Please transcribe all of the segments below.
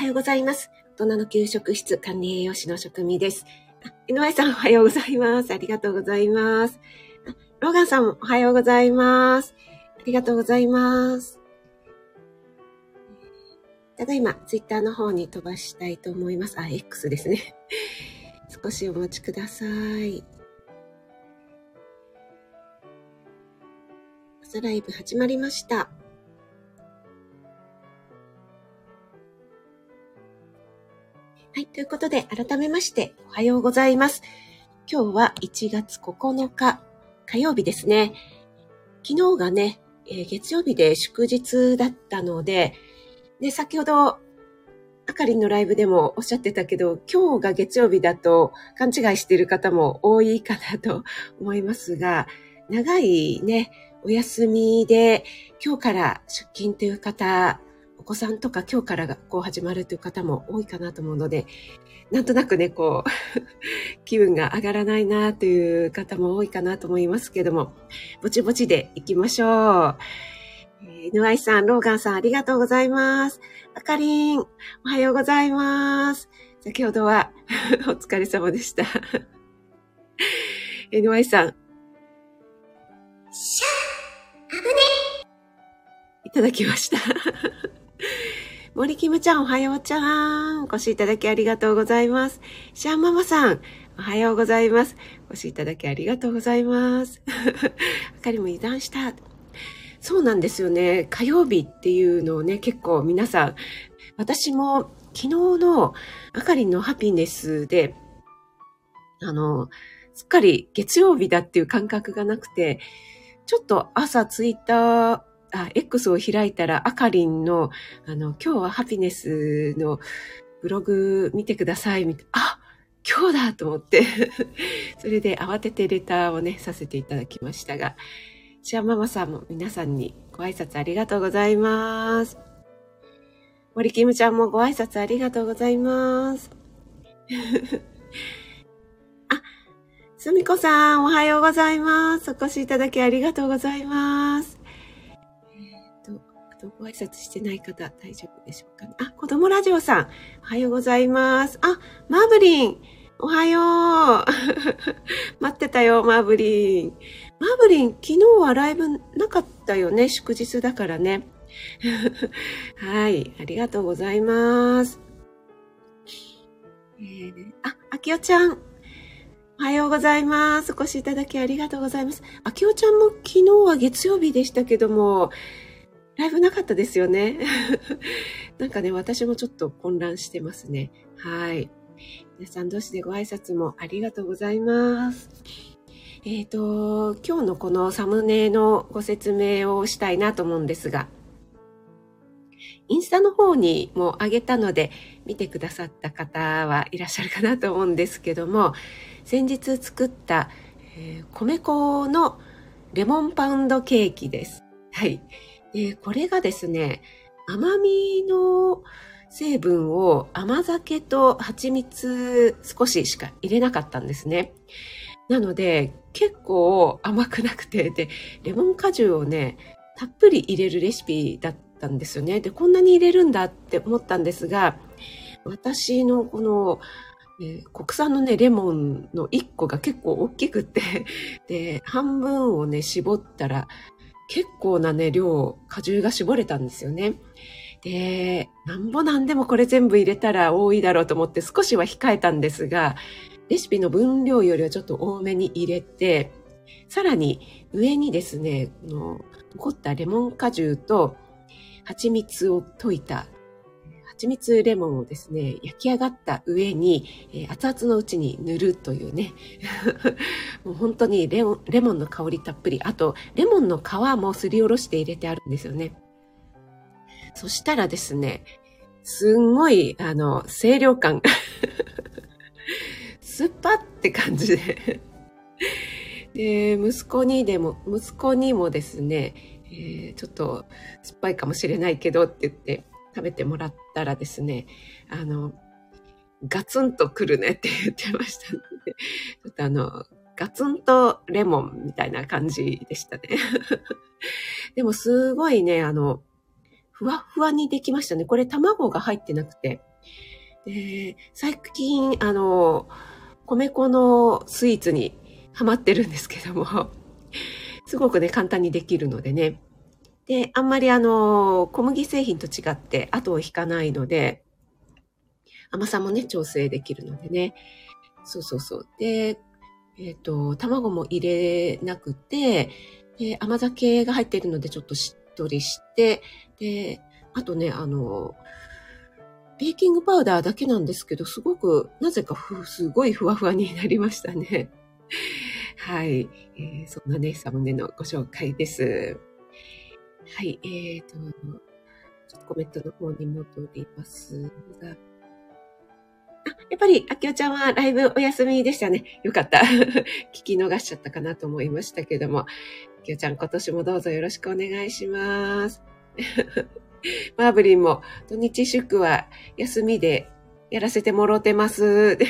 おはようございます。大人の給食室管理栄養士の職味です。井上さんおはようございます。ありがとうございます。ローガンさんおはようございます。ありがとうございます。ただいま、ツイッターの方に飛ばしたいと思います。あ、X ですね。少しお待ちください。朝ライブ始まりました。ということで、改めまして、おはようございます。今日は1月9日、火曜日ですね。昨日がね、えー、月曜日で祝日だったので、で、先ほど、あかりんのライブでもおっしゃってたけど、今日が月曜日だと勘違いしている方も多いかなと 思いますが、長いね、お休みで今日から出勤という方、子さんとか今日から学校始まるという方も多いかなと思うので、なんとなくね、こう、気分が上がらないなという方も多いかなと思いますけども、ぼちぼちで行きましょう。えー、ぬあいさん、ローガンさん、ありがとうございます。あかりん、おはようございます。先ほどは お疲れ様でした。えー、ぬあいさん。シャー、あぶねいただきました。森キムちゃん、おはようちゃん。お越しいただきありがとうございます。シャンママさん、おはようございます。お越しいただきありがとうございます。あかりも油断した。そうなんですよね。火曜日っていうのをね、結構皆さん、私も昨日のあかりのハピネスで、あの、すっかり月曜日だっていう感覚がなくて、ちょっと朝ツイッターあ、X を開いたら、あかりんの、あの、今日はハピネスのブログ見てください、みたいな。あ、今日だと思って それで慌ててレターをね、させていただきましたが、シアママさんも皆さんにご挨拶ありがとうございます。森キムちゃんもご挨拶ありがとうございます。あ、すみこさん、おはようございます。お越しいただきありがとうございます。とご挨拶してない方大丈夫でしょうか、ね、あ、子供ラジオさん、おはようございます。あ、マーブリン、おはよう。待ってたよ、マーブリン。マーブリン、昨日はライブなかったよね。祝日だからね。はい、ありがとうございます。えー、あ、あきおちゃん。おはようございます。お越しいただきありがとうございます。あきおちゃんも昨日は月曜日でしたけども、ライブなかったですよね。なんかね、私もちょっと混乱してますね。はい。皆さん同士でご挨拶もありがとうございます。えっ、ー、と、今日のこのサムネのご説明をしたいなと思うんですが、インスタの方にも上げたので、見てくださった方はいらっしゃるかなと思うんですけども、先日作った、えー、米粉のレモンパウンドケーキです。はい。で、これがですね、甘みの成分を甘酒と蜂蜜少ししか入れなかったんですね。なので、結構甘くなくて、で、レモン果汁をね、たっぷり入れるレシピだったんですよね。で、こんなに入れるんだって思ったんですが、私のこの、えー、国産のね、レモンの1個が結構大きくて、で、半分をね、絞ったら、結構なね、量、果汁が絞れたんですよね。で、なんぼなんでもこれ全部入れたら多いだろうと思って少しは控えたんですが、レシピの分量よりはちょっと多めに入れて、さらに上にですね、残ったレモン果汁と蜂蜜を溶いた蜂蜜レモンをですね、焼き上がった上に、えー、熱々のうちに塗るというね、もう本当にレモンの香りたっぷり、あと、レモンの皮もすりおろして入れてあるんですよね。そしたらですね、すんごい、あの、清涼感。スッパって感じでで、息子にでも、息子にもですね、えー、ちょっと酸っぱいかもしれないけどって言って、食べてもらったらですね、あの、ガツンとくるねって 言ってましたので、ちょっとあの、ガツンとレモンみたいな感じでしたね。でもすごいね、あの、ふわふわにできましたね。これ卵が入ってなくて、で、最近、あの、米粉のスイーツにハマってるんですけども、すごくね、簡単にできるのでね。で、あんまりあの、小麦製品と違って後を引かないので、甘さもね、調整できるのでね。そうそうそう。で、えっ、ー、と、卵も入れなくて、で、甘酒が入っているのでちょっとしっとりして、で、あとね、あの、ベーキングパウダーだけなんですけど、すごく、なぜかふ、すごいふわふわになりましたね。はい、えー、そんなね、サムネのご紹介です。はい、えーと、ちょっとコメントの方に戻りますが、あ、やっぱり、あきおちゃんはライブお休みでしたね。よかった。聞き逃しちゃったかなと思いましたけども、あきおちゃん今年もどうぞよろしくお願いします。マーブリンも土日祝は休みでやらせてもろてます。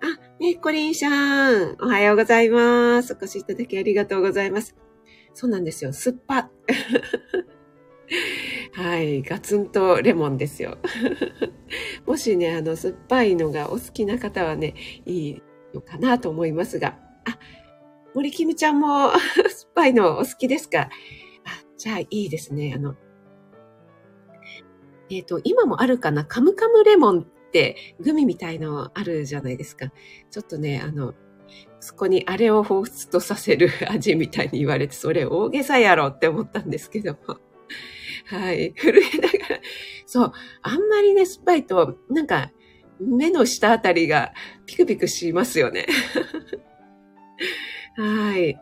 あ、ねコリンさん、おはようございます。お越しいただきありがとうございます。そうなんですよ。酸っぱ。はい。ガツンとレモンですよ。もしね、あの、酸っぱいのがお好きな方はね、いいのかなと思いますが。あ、森キムちゃんも 酸っぱいのお好きですか？あじゃあいいですね。あの、えっ、ー、と、今もあるかな？カムカムレモンってグミみたいのあるじゃないですか。ちょっとね、あの、そこにあれを彷彿とさせる 味みたいに言われて、それ大げさやろって思ったんですけども。はい。震えながら。そう。あんまりね、酸っぱいと、なんか、目の下あたりがピクピクしますよね。はい。あ、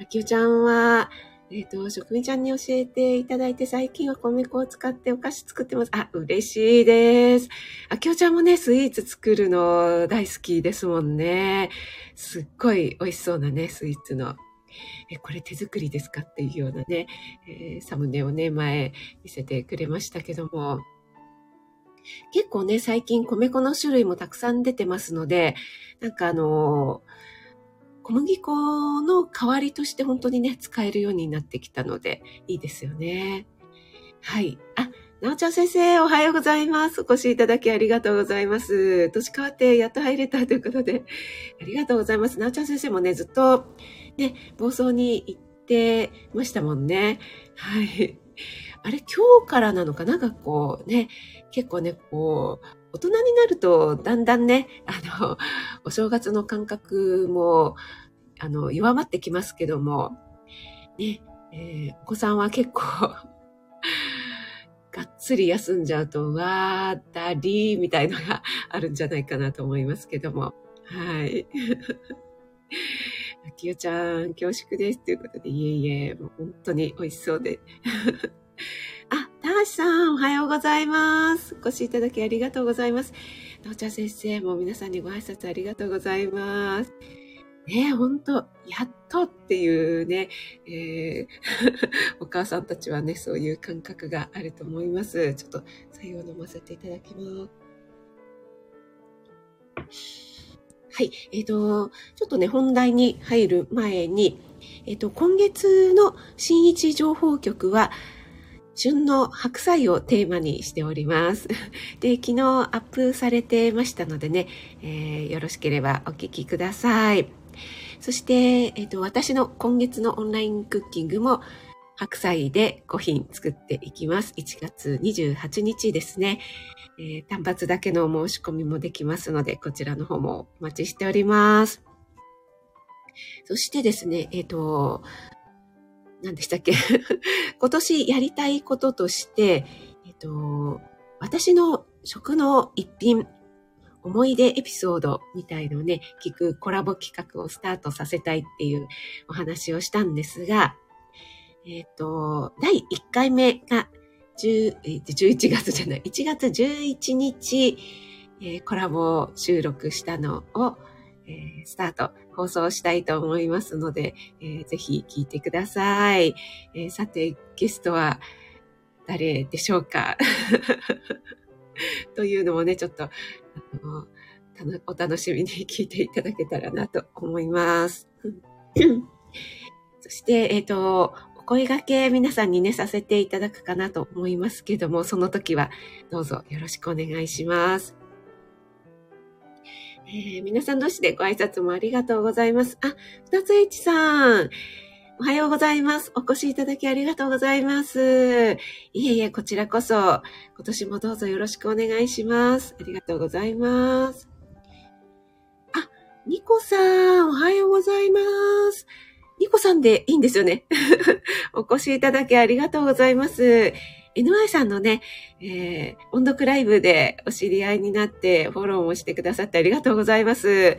あきおちゃんは、えっ、ー、と、職人ちゃんに教えていただいて、最近は米粉を使ってお菓子作ってます。あ、嬉しいです。あきおちゃんもね、スイーツ作るの大好きですもんね。すっごい美味しそうなね、スイーツの。え、これ手作りですかっていうようなね、えー、サムネをね、前見せてくれましたけども。結構ね、最近米粉の種類もたくさん出てますので、なんかあのー小麦粉の代わりとして本当にね、使えるようになってきたので、いいですよね。はい。あ、なおちゃん先生、おはようございます。お越しいただきありがとうございます。年変わってやっと入れたということで、ありがとうございます。なおちゃん先生もね、ずっと、ね、暴走に行ってましたもんね。はい。あれ、今日からなのかな？んかこうね、結構ね、こう、大人になると、だんだんね、あの、お正月の感覚も、あの、弱まってきますけども、ね、えー、お子さんは結構 がっつり休んじゃうと、わーったり、みたいのがあるんじゃないかなと思いますけども。はい。あきよちゃん、恐縮です。ということで、いえいえ、もう本当に美味しそうで。橋さん、おはようございます。お越しいただきありがとうございます。なおちゃん先生も皆さんにご挨拶ありがとうございます。ねえ、ほんと、やっとっていうね、えー、お母さんたちはね、そういう感覚があると思います。ちょっと、採用飲ませていただきます。はい。えっ、ー、と、ちょっとね、本題に入る前に、えっ、ー、と、今月の新一情報局は、旬の白菜をテーマにしております。で、昨日アップされてましたのでね、えー、よろしければお聞きください。そして、えっ、ー、と、私の今月のオンラインクッキングも白菜で5品作っていきます。1月28日ですね。えー、単発だけの申し込みもできますので、こちらの方もお待ちしております。そしてですね、えっ、ー、と、何でしたっけ？今年やりたいこととして、えっと、私の食の一品、思い出エピソードみたいのをね、聞くコラボ企画をスタートさせたいっていうお話をしたんですが、えっ、と、第1回目が10、11月じゃない、1月11日、えー、コラボ収録したのを、えー、スタート、放送したいと思いますので、えー、ぜひ聞いてください。えー、さて、ゲストは誰でしょうか？というのもね、ちょっと、あの、お楽しみに聞いていただけたらなと思います。そして、えっ、ー、と、お声掛け皆さんにね、させていただくかなと思いますけども、その時はどうぞよろしくお願いします。えー、皆さん同士でご挨拶もありがとうございます。あ、二つ H さん。おはようございます。お越しいただきありがとうございます。いえいえ、こちらこそ、今年もどうぞよろしくお願いします。ありがとうございます。あ、ニコさん、おはようございます。ニコさんでいいんですよね。お越しいただきありがとうございます。NY さんのね、えー、音読ライブでお知り合いになってフォローもしてくださってありがとうございます。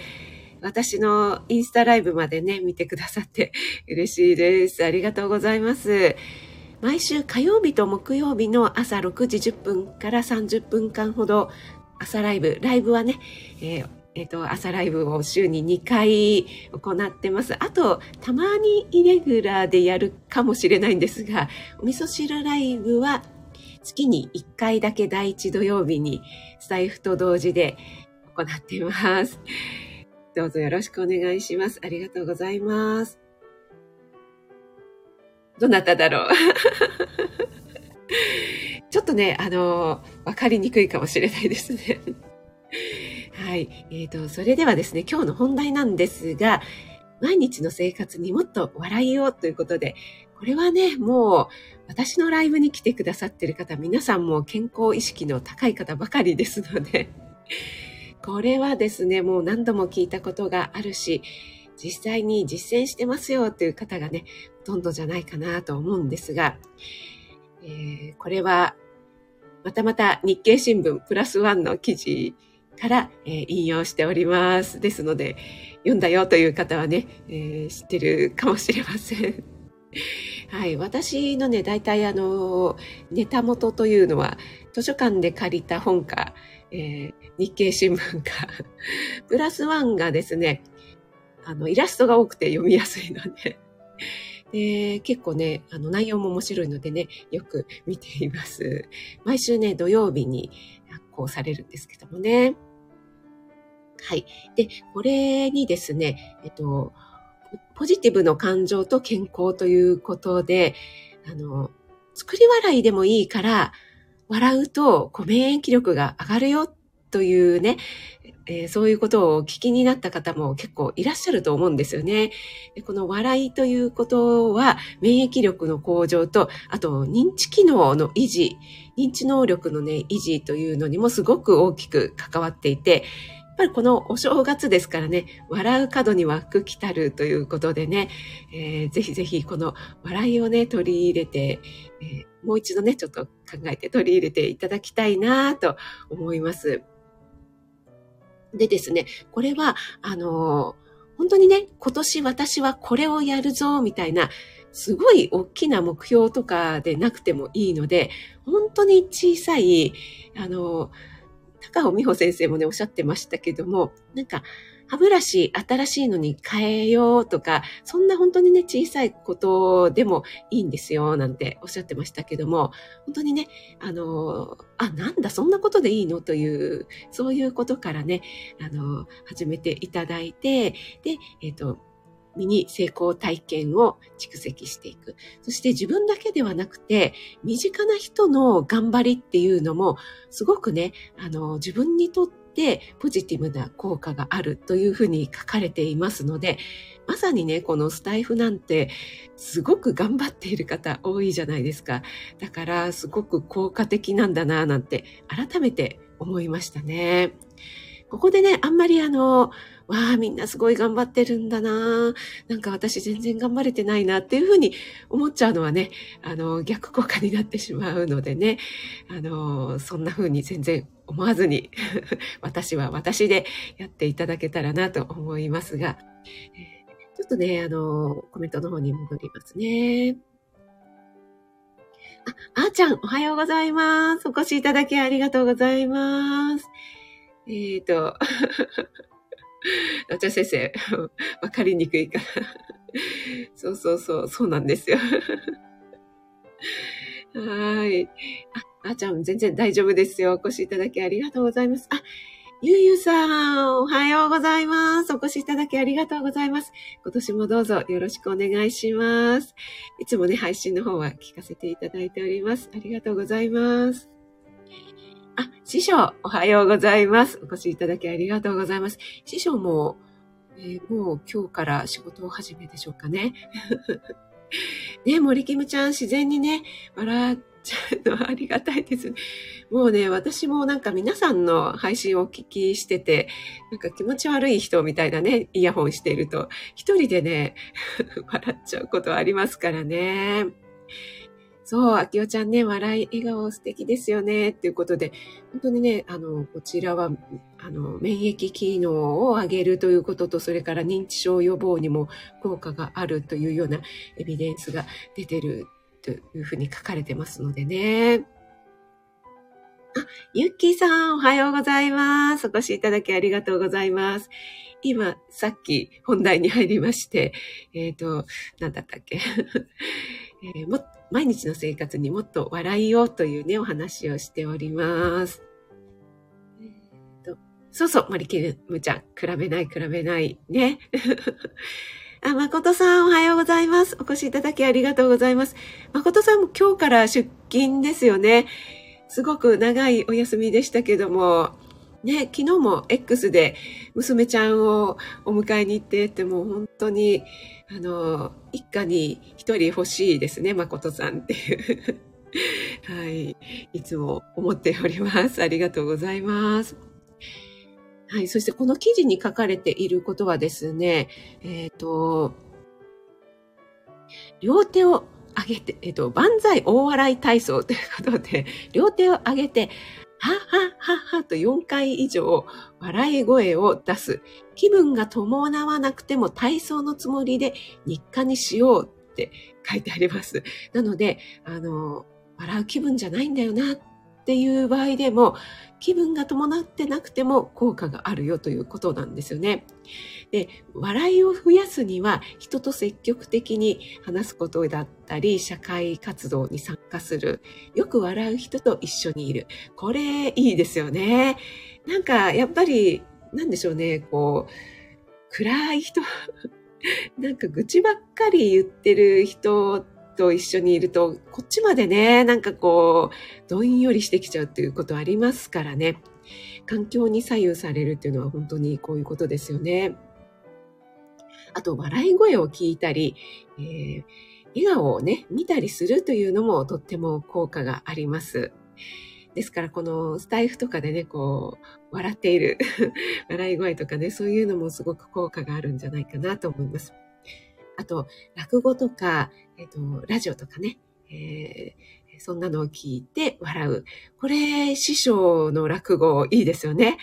私のインスタライブまでね、見てくださって 嬉しいです。ありがとうございます。毎週火曜日と木曜日の朝6時10分から30分間ほど朝ライブ、ライブはね、えーえっ、と、朝ライブを週に2回行ってます。あと、たまにイレギュラーでやるかもしれないんですが、お味噌汁ライブは月に1回だけ第1土曜日にスタイフと同時で行っています。どうぞよろしくお願いします。ありがとうございます。どなただろう ちょっとね、あの、わかりにくいかもしれないですね はい。えっ、ー、と、それではですね、今日の本題なんですが、毎日の生活にもっと笑いをということで、これはね、もう私のライブに来てくださってる方、皆さんも健康意識の高い方ばかりですので、これはですね、もう何度も聞いたことがあるし、実際に実践してますよという方がね、ほとんどじゃないかなと思うんですが、えー、これはまたまた日経新聞プラスワンの記事から、え、引用しております。ですので、読んだよという方はね、えー、知ってるかもしれません。はい。私のね、大体あの、ネタ元というのは、図書館で借りた本か、えー、日経新聞か、プラスワンがですね、あの、イラストが多くて読みやすいので、で結構ね、あの内容も面白いのでね、よく見ています。毎週ね、土曜日に発行されるんですけどもね。はい。で、これにですね、えっと、ポジティブの感情と健康ということで、あの、作り笑いでもいいから、笑うと、こう、免疫力が上がるよというね、えー、そういうことをお聞きになった方も結構いらっしゃると思うんですよね。でこの笑いということは免疫力の向上と、あと認知機能の維持、認知能力のね、維持というのにもすごく大きく関わっていて、ぱりこのお正月ですからね、笑う角には福来たるということでね、えー、ぜひぜひこの笑いをね、取り入れて、えー、もう一度ね、ちょっと考えて取り入れていただきたいなと思います。でですね、これは、あのー、本当にね、今年私はこれをやるぞ、みたいな、すごい大きな目標とかでなくてもいいので、本当に小さい、あのー、高尾美穂先生もね、おっしゃってましたけども、なんか、歯ブラシ新しいのに変えようとか、そんな本当にね、小さいことでもいいんですよ、なんておっしゃってましたけども、本当にね、あの、あ、なんだ、そんなことでいいの？という、そういうことからね、あの、始めていただいて、で、えっ、ー、と、身に成功体験を蓄積していく。そして自分だけではなくて、身近な人の頑張りっていうのも、すごくね、あの、自分にとってポジティブな効果があるというふうに書かれていますので、まさにね、このスタイフなんて、すごく頑張っている方多いじゃないですか。だから、すごく効果的なんだなぁ、なんて、改めて思いましたね。ここでね、あんまりあの、わあ、みんなすごい頑張ってるんだな。なんか私全然頑張れてないなっていうふうに思っちゃうのはね、あの、逆効果になってしまうのでね、あの、そんなふうに全然思わずに 私は私でやっていただけたらなと思いますが、ちょっとね、あの、コメントの方に戻りますね。あ、あーちゃん、おはようございます。お越しいただきありがとうございます。えっ、ー、と、夏先生、わかりにくいから。そうそうそう、そうなんですよ。はい。あ、あーちゃん、全然大丈夫ですよ。お越しいただきありがとうございます。あ、ゆうゆうさん、おはようございます。お越しいただきありがとうございます。今年もどうぞよろしくお願いします。いつもね、配信の方は聞かせていただいております。ありがとうございます。あ、師匠、おはようございます。お越しいただきありがとうございます。師匠も、えー、もう今日から仕事を始めでしょうかね。ね、森キムちゃん、自然にね、笑っちゃうのはありがたいです。もうね、私もなんか皆さんの配信をお聞きしてて、なんか気持ち悪い人みたいなね、イヤホンしていると、一人でね、笑っちゃうことはありますからね。そう、あきおちゃんね、笑い、笑顔素敵ですよね、っていうことで、本当にね、あの、こちらは、あの、免疫機能を上げるということと、それから認知症予防にも効果があるというようなエビデンスが出てるというふうに書かれてますのでね。あ、ゆっきーさん、おはようございます。お越しいただきありがとうございます。今、さっき本題に入りまして、えっ、ー、と、何だったっけ、えー、も、毎日の生活にもっと笑いをというね、お話をしております。えー、とそうそう、マリケムちゃん、比べない、比べない、ね。あ、誠さん、おはようございます。お越しいただきありがとうございます。誠さんも今日から出勤ですよね。すごく長いお休みでしたけども、ね、昨日も X で娘ちゃんをお迎えに行ってってもう本当に、あの、一家に一人欲しいですね、誠さんっていう。はい。いつも思っております。ありがとうございます。はい。そしてこの記事に書かれていることはですね、えっ、ー、と、両手を上げて、えっ、と、万歳大笑い体操ということで、両手を上げて、はっはっはっはと4回以上笑い声を出す。気分が伴わなくても体操のつもりで日課にしようって書いてあります。なので、あの、笑う気分じゃないんだよなっていう場合でも気分が伴ってなくても効果があるよということなんですよね。で、笑いを増やすには人と積極的に話すことだったり社会活動に参加する。よく笑う人と一緒にいる。これいいですよね。なんかやっぱりなんでしょうね、こう暗い人 なんか愚痴ばっかり言ってる人と一緒にいると、こっちまでね、なんかこう、どんよりしてきちゃうっていうことありますからね。環境に左右されるっていうのは本当にこういうことですよね。あと、笑い声を聞いたり、えー、笑顔をね、見たりするというのもとっても効果があります。ですから、このスタイフとかでね、こう、笑っている 笑い声とかね、そういうのもすごく効果があるんじゃないかなと思います。あと、落語とか、えっ、ー、と、ラジオとかね、えー、そんなのを聞いて笑う。これ、師匠の落語いいですよね。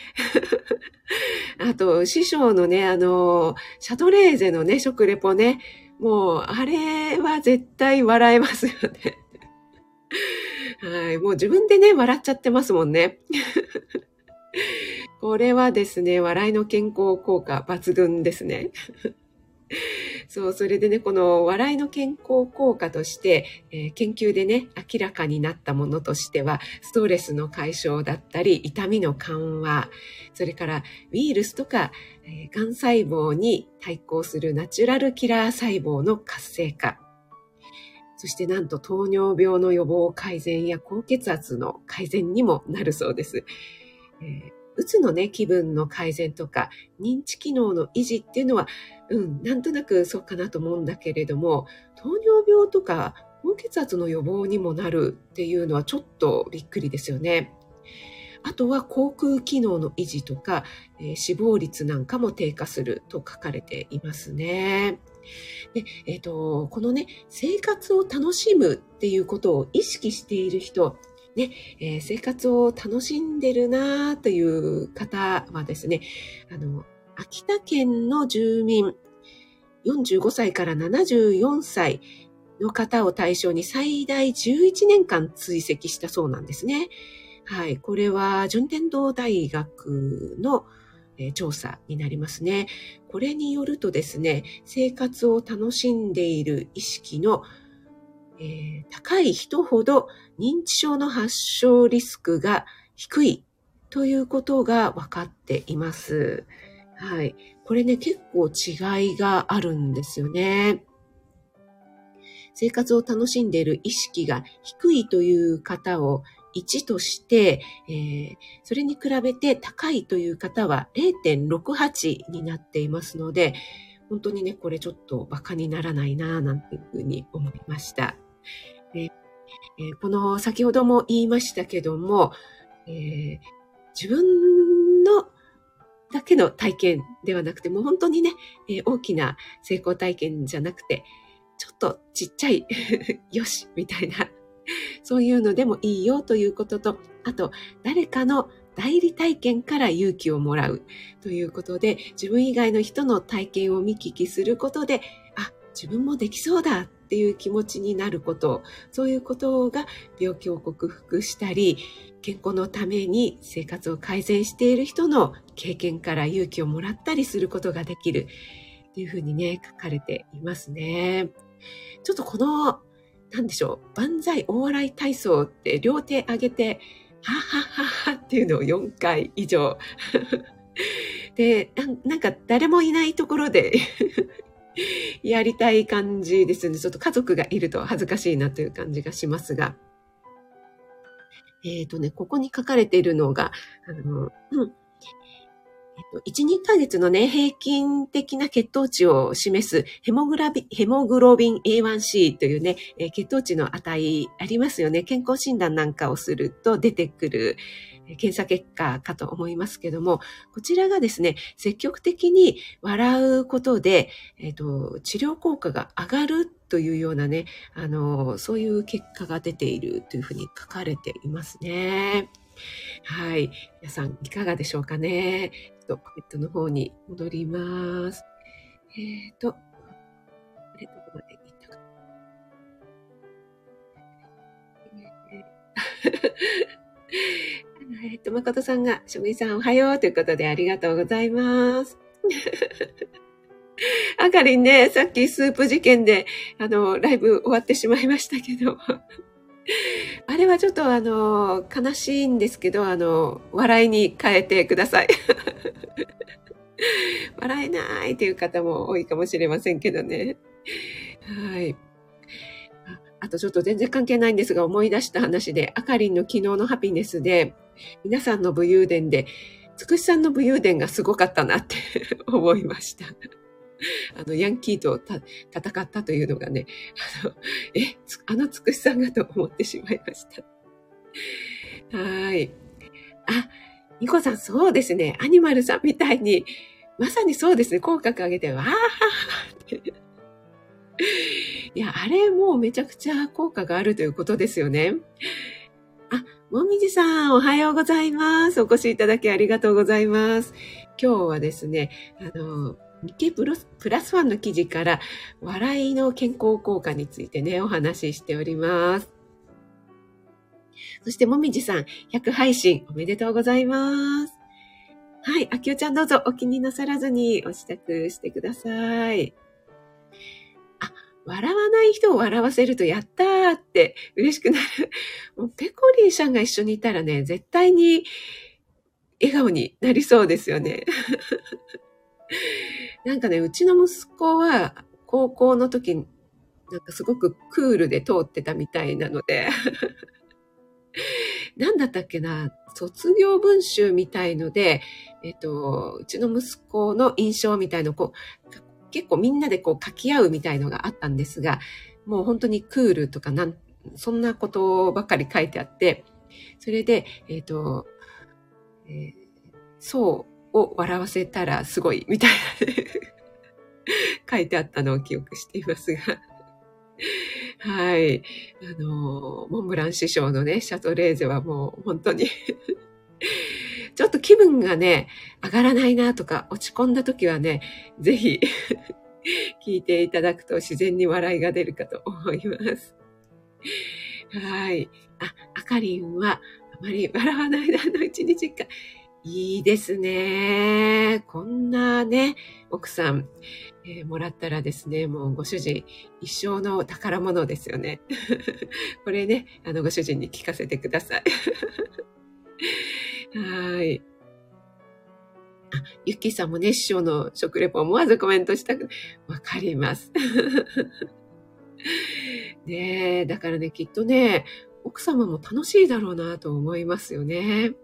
あと、師匠のね、あの、シャトレーゼのね、食レポね、もう、あれは絶対笑えますよね。はい。もう自分でね、笑っちゃってますもんね。これはですね、笑いの健康効果抜群ですね。そう、それでね、この笑いの健康効果として、えー、研究でね、明らかになったものとしては、ストレスの解消だったり、痛みの緩和、それからウイルスとか、えー、癌細胞に対抗するナチュラルキラー細胞の活性化、そしてなんと糖尿病の予防改善や高血圧の改善にもなるそうです。えーうつのね、気分の改善とか、認知機能の維持っていうのは、うん、なんとなくそうかなと思うんだけれども、糖尿病とか高血圧の予防にもなるっていうのはちょっとびっくりですよね。あとは口腔機能の維持とか、えー、死亡率なんかも低下すると書かれていますね。で、えっ、ー、と、このね、生活を楽しむっていうことを意識している人、ね、えー、生活を楽しんでるなという方はですね、あの、秋田県の住民、45歳から74歳の方を対象に最大11年間追跡したそうなんですね。はい。これは、順天堂大学の、えー、調査になりますね。これによるとですね、生活を楽しんでいる意識のえー、高い人ほど認知症の発症リスクが低いということが分かっています。はい。これね、結構違いがあるんですよね。生活を楽しんでいる意識が低いという方を1として、えー、それに比べて高いという方は0.68になっていますので、本当にね、これちょっと馬鹿にならないなぁなんていうふうに思いました。え、この先ほども言いましたけども、え、自分のだけの体験ではなくて、もう本当にね、え、大きな成功体験じゃなくて、ちょっとちっちゃい よし、みたいな、そういうのでもいいよということと、あと、誰かの代理体験から勇気をもらうということで、自分以外の人の体験を見聞きすることで、あ、自分もできそうだっていう気持ちになること、そういうことが病気を克服したり、健康のために生活を改善している人の経験から勇気をもらったりすることができるっていうふうにね、書かれていますね。ちょっとこの、なんでしょう、万歳大笑い体操って両手上げて、ははははっていうのを4回以上。でな、なんか誰もいないところで やりたい感じですね。ちょっと家族がいると恥ずかしいなという感じがしますが。えっ、ー、とね、ここに書かれているのが、あの、うん、えっと、1、2ヶ月のね、平均的な血糖値を示すヘモグラビヘモグロビン A1C というね、えー、血糖値の値ありますよね。健康診断なんかをすると出てくる、検査結果かと思いますけども、こちらがですね、積極的に笑うことで、えっ、と、治療効果が上がるというようなね、あの、そういう結果が出ているというふうに書かれていますね。はい。皆さん、いかがでしょうかね。ちょっとコメントの方に戻ります。えっ、ー、と、あれ、どこまで行ったか。えっと、誠さんが、しょみさんおはようということでありがとうございます。あかりんね、さっきスープ事件で、あの、ライブ終わってしまいましたけど、あれはちょっとあの、悲しいんですけど、あの、笑いに変えてください。笑えないという方も多いかもしれませんけどね。はい。あとちょっと全然関係ないんですが、思い出した話で、あかりんの昨日のハピネスで、皆さんの武勇伝で、つくしさんの武勇伝がすごかったなって 思いました。あの、ヤンキーと戦ったというのがね、あの、え、あのつくしさんがと思ってしまいました。はい。あ、ニコさん、そうですね。アニマルさんみたいに、まさにそうですね。口角上げて、わーって。いや、あれもうめちゃくちゃ効果があるということですよね。もみじさん、おはようございます。お越しいただきありがとうございます。今日はですね、あの、日経プラスワンの記事から笑いの健康効果についてね、お話ししております。そして、もみじさん、100配信おめでとうございます。はい、あきおちゃんどうぞお気になさらずにお支度してください。笑わない人を笑わせるとやったーって嬉しくなる。もうペコリンさんが一緒にいたらね、絶対に笑顔になりそうですよね。なんかね、うちの息子は高校の時、なんかすごくクールで通ってたみたいなので なんだったっけな、卒業文集みたいので、えっと、うちの息子の印象みたいのこう、結構みんなでこう書き合うみたいのがあったんですが、もう本当にクールとかなん、そんなことばっかり書いてあって、それで、えっ、と、えー、そうを笑わせたらすごいみたいな書いてあったのを記憶していますがはい。あの、モンブラン師匠のね、シャトレーゼはもう本当にちょっと気分がね、上がらないなとか落ち込んだ時はね、ぜひ 聞いていただくと自然に笑いが出るかと思います。はい。あ、あかりんはあまり笑わないなの一日か。いいですね。こんなね、奥さん、えー、もらったらですね、もうご主人一生の宝物ですよね。これね、あのご主人に聞かせてください。はい。あ、ゆきさんもね、師匠の食レポ思わずコメントしたく、わかります。ねえ、だからね、きっとね、奥様も楽しいだろうなと思いますよね。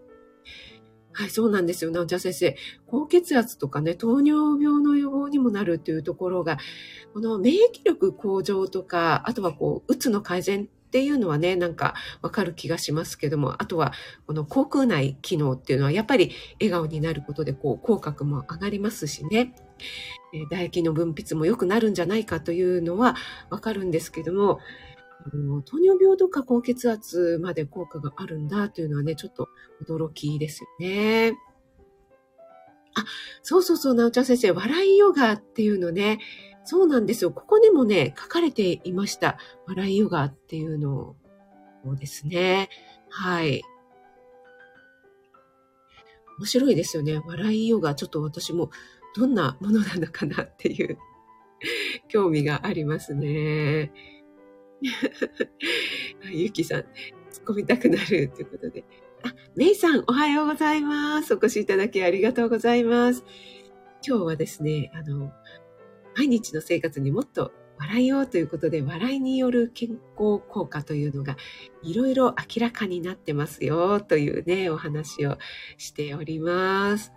はい、そうなんですよ。なおちゃん先生。高血圧とかね、糖尿病の予防にもなるっていうところが、この免疫力向上とか、あとはこう、うつの改善っていうのはね、なんかわかる気がしますけども、あとは、この口腔内機能っていうのは、やっぱり笑顔になることで、こう、口角も上がりますしね。え唾液の分泌も良くなるんじゃないかというのはわかるんですけども、糖尿病とか高血圧まで効果があるんだというのはね、ちょっと驚きですよね。あ、そうそうそう、なおちゃん先生、笑いヨガっていうのね、そうなんですよ。ここにもね、書かれていました。笑いヨガっていうのをですね。はい。面白いですよね。笑いヨガ。ちょっと私もどんなものなのかなっていう興味がありますね。ゆきさん、突っ込みたくなるということで。あ、めいさん、おはようございます。お越しいただきありがとうございます。今日はですね、あの、毎日の生活にもっと笑いをということで、笑いによる健康効果というのがいろいろ明らかになってますよというね、お話をしております。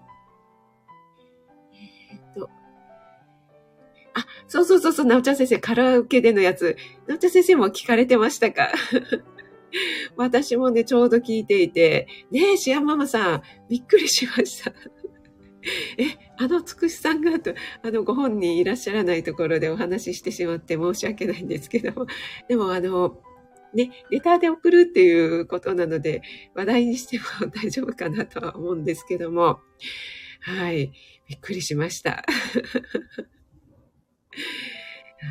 あ、そうそうそうそう、なおちゃん先生、カラオケでのやつ、なおちゃん先生も聞かれてましたか？私もね、ちょうど聞いていて、ねえ、シアママさん、びっくりしました。え、あのつくしさんがと、あのご本人いらっしゃらないところでお話ししてしまって申し訳ないんですけど も、でもあの、ね、レターで送るっていうことなので、話題にしても大丈夫かなとは思うんですけども、はい、びっくりしました。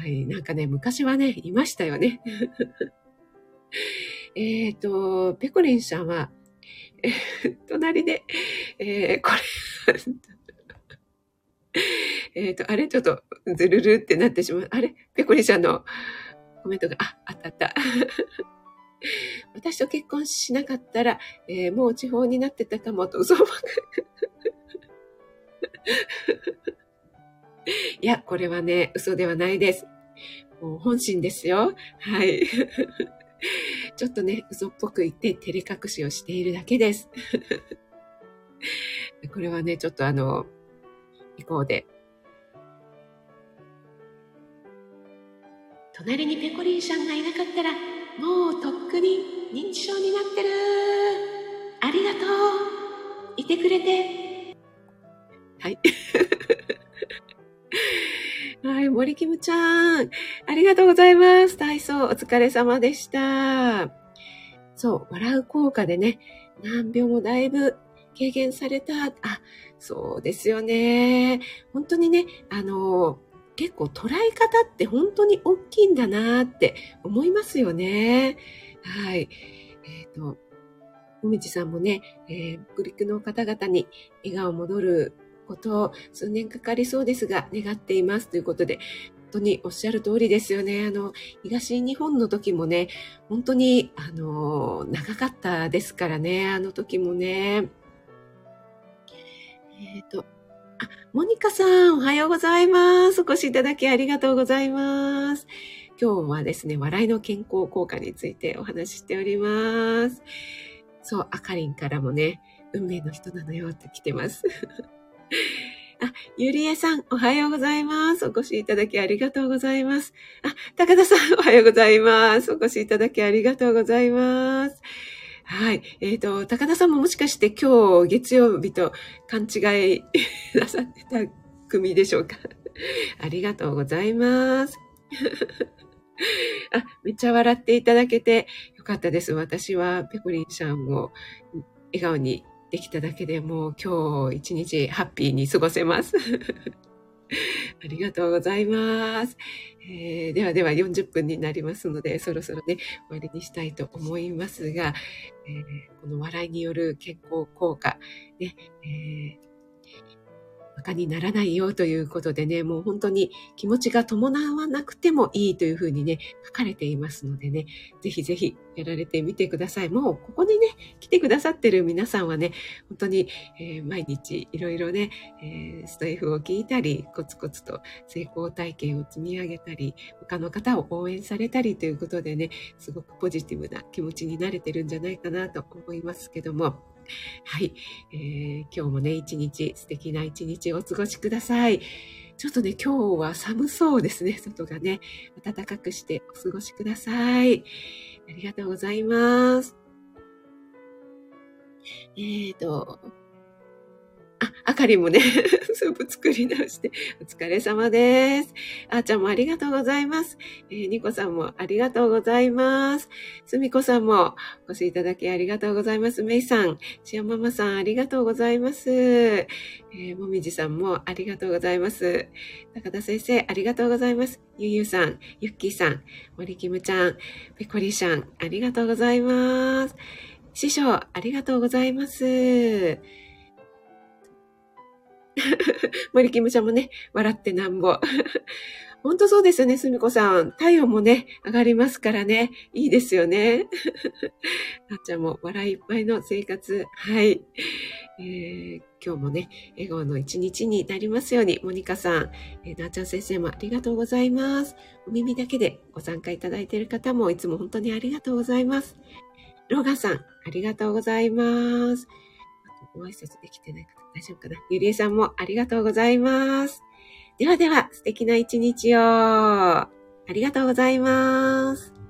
はい。なんかね、昔はね、いましたよね。えっと、ペコリンさんは、え、隣で、えー、これ えっと、あれちょっと、ずるるってなってしまう。あれ？ペコリンさんのコメントが、あ、あったあった。私と結婚しなかったら、えー、もう地方になってたかもと嘘ばく。いや、これはね、嘘ではないです。もう本心ですよ。はい。ちょっとね、嘘っぽく言って照れ隠しをしているだけです。これはね、ちょっとあの、以降で。隣にペコリンさんがいなかったら、もうとっくに認知症になってる。ありがとう。いてくれて。はい。はい、森キムちゃん。ありがとうございます。体操お疲れ様でした。そう、笑う効果でね、難病もだいぶ軽減された。あ、そうですよね。本当にね、あの、結構捉え方って本当に大きいんだなって思いますよね。はい。えっ、ー、と、もみじさんもね、えー、北陸の方々に笑顔戻ることを数年かかりそうですが、願っていますということで、本当におっしゃる通りですよね。あの、東日本の時もね、本当に、あの、長かったですからね、あの時もね。えっ、ー、と、あ、モニカさん、おはようございます。お越しいただきありがとうございます。今日はですね、笑いの健康効果についてお話ししております。そう、あかりんからもね、運命の人なのよって来てます。あ、ゆりえさん、おはようございます。お越しいただきありがとうございます。あ、高田さん、おはようございます。お越しいただきありがとうございます。はい。えっ、ー、と、高田さんももしかして今日月曜日と勘違い なさってた組でしょうか？ありがとうございます。あ、めっちゃ笑っていただけてよかったです。私はペコリンさんを笑顔にできただけでもう今日一日ハッピーに過ごせます。ありがとうございます、えー、ではでは40分になりますので、そろそろね、終わりにしたいと思いますが、えー、この笑いによる健康効果、ね、えー、馬鹿にならないよということでね、もう本当に気持ちが伴わなくてもいいというふうにね、書かれていますのでね、ぜひぜひやられてみてください。もうここにね、来てくださってる皆さんはね、本当に、えー、毎日いろいろね、えー、ストイフを聞いたり、コツコツと成功体験を積み上げたり、他の方を応援されたりということでね、すごくポジティブな気持ちになれてるんじゃないかなと思いますけども、はい、えー、今日もね、一日素敵な一日をお過ごしください。ちょっとね、今日は寒そうですね、外がね。暖かくしてお過ごしください。ありがとうございます。えーと、あ、あかりもね、スープ作り直して、お疲れ様です。あーちゃんもありがとうございます。えー、ニコさんもありがとうございます。すみこさんもお越しいただきありがとうございます。めいさん、しあママさんありがとうございます。えー、もみじさんもありがとうございます。高田先生、ありがとうございます。ゆゆさん、ゆっきーさん、森きむちゃん、ぺこりしゃん、ありがとうございます。師匠、ありがとうございます。森キムちゃんもね、笑ってなんぼ。本当そうですよね、すみこさん。体温もね、上がりますからね。いいですよね。なっちゃんも笑いいっぱいの生活。はい。えー、今日もね、笑顔の一日になりますように、モニカさん、えー、なっちゃん先生もありがとうございます。お耳だけでご参加いただいている方もいつも本当にありがとうございます。ローガンさん、ありがとうございます。ご挨拶できてない方大丈夫かな？ゆりえさんもありがとうございます。ではでは、素敵な一日を。ありがとうございます。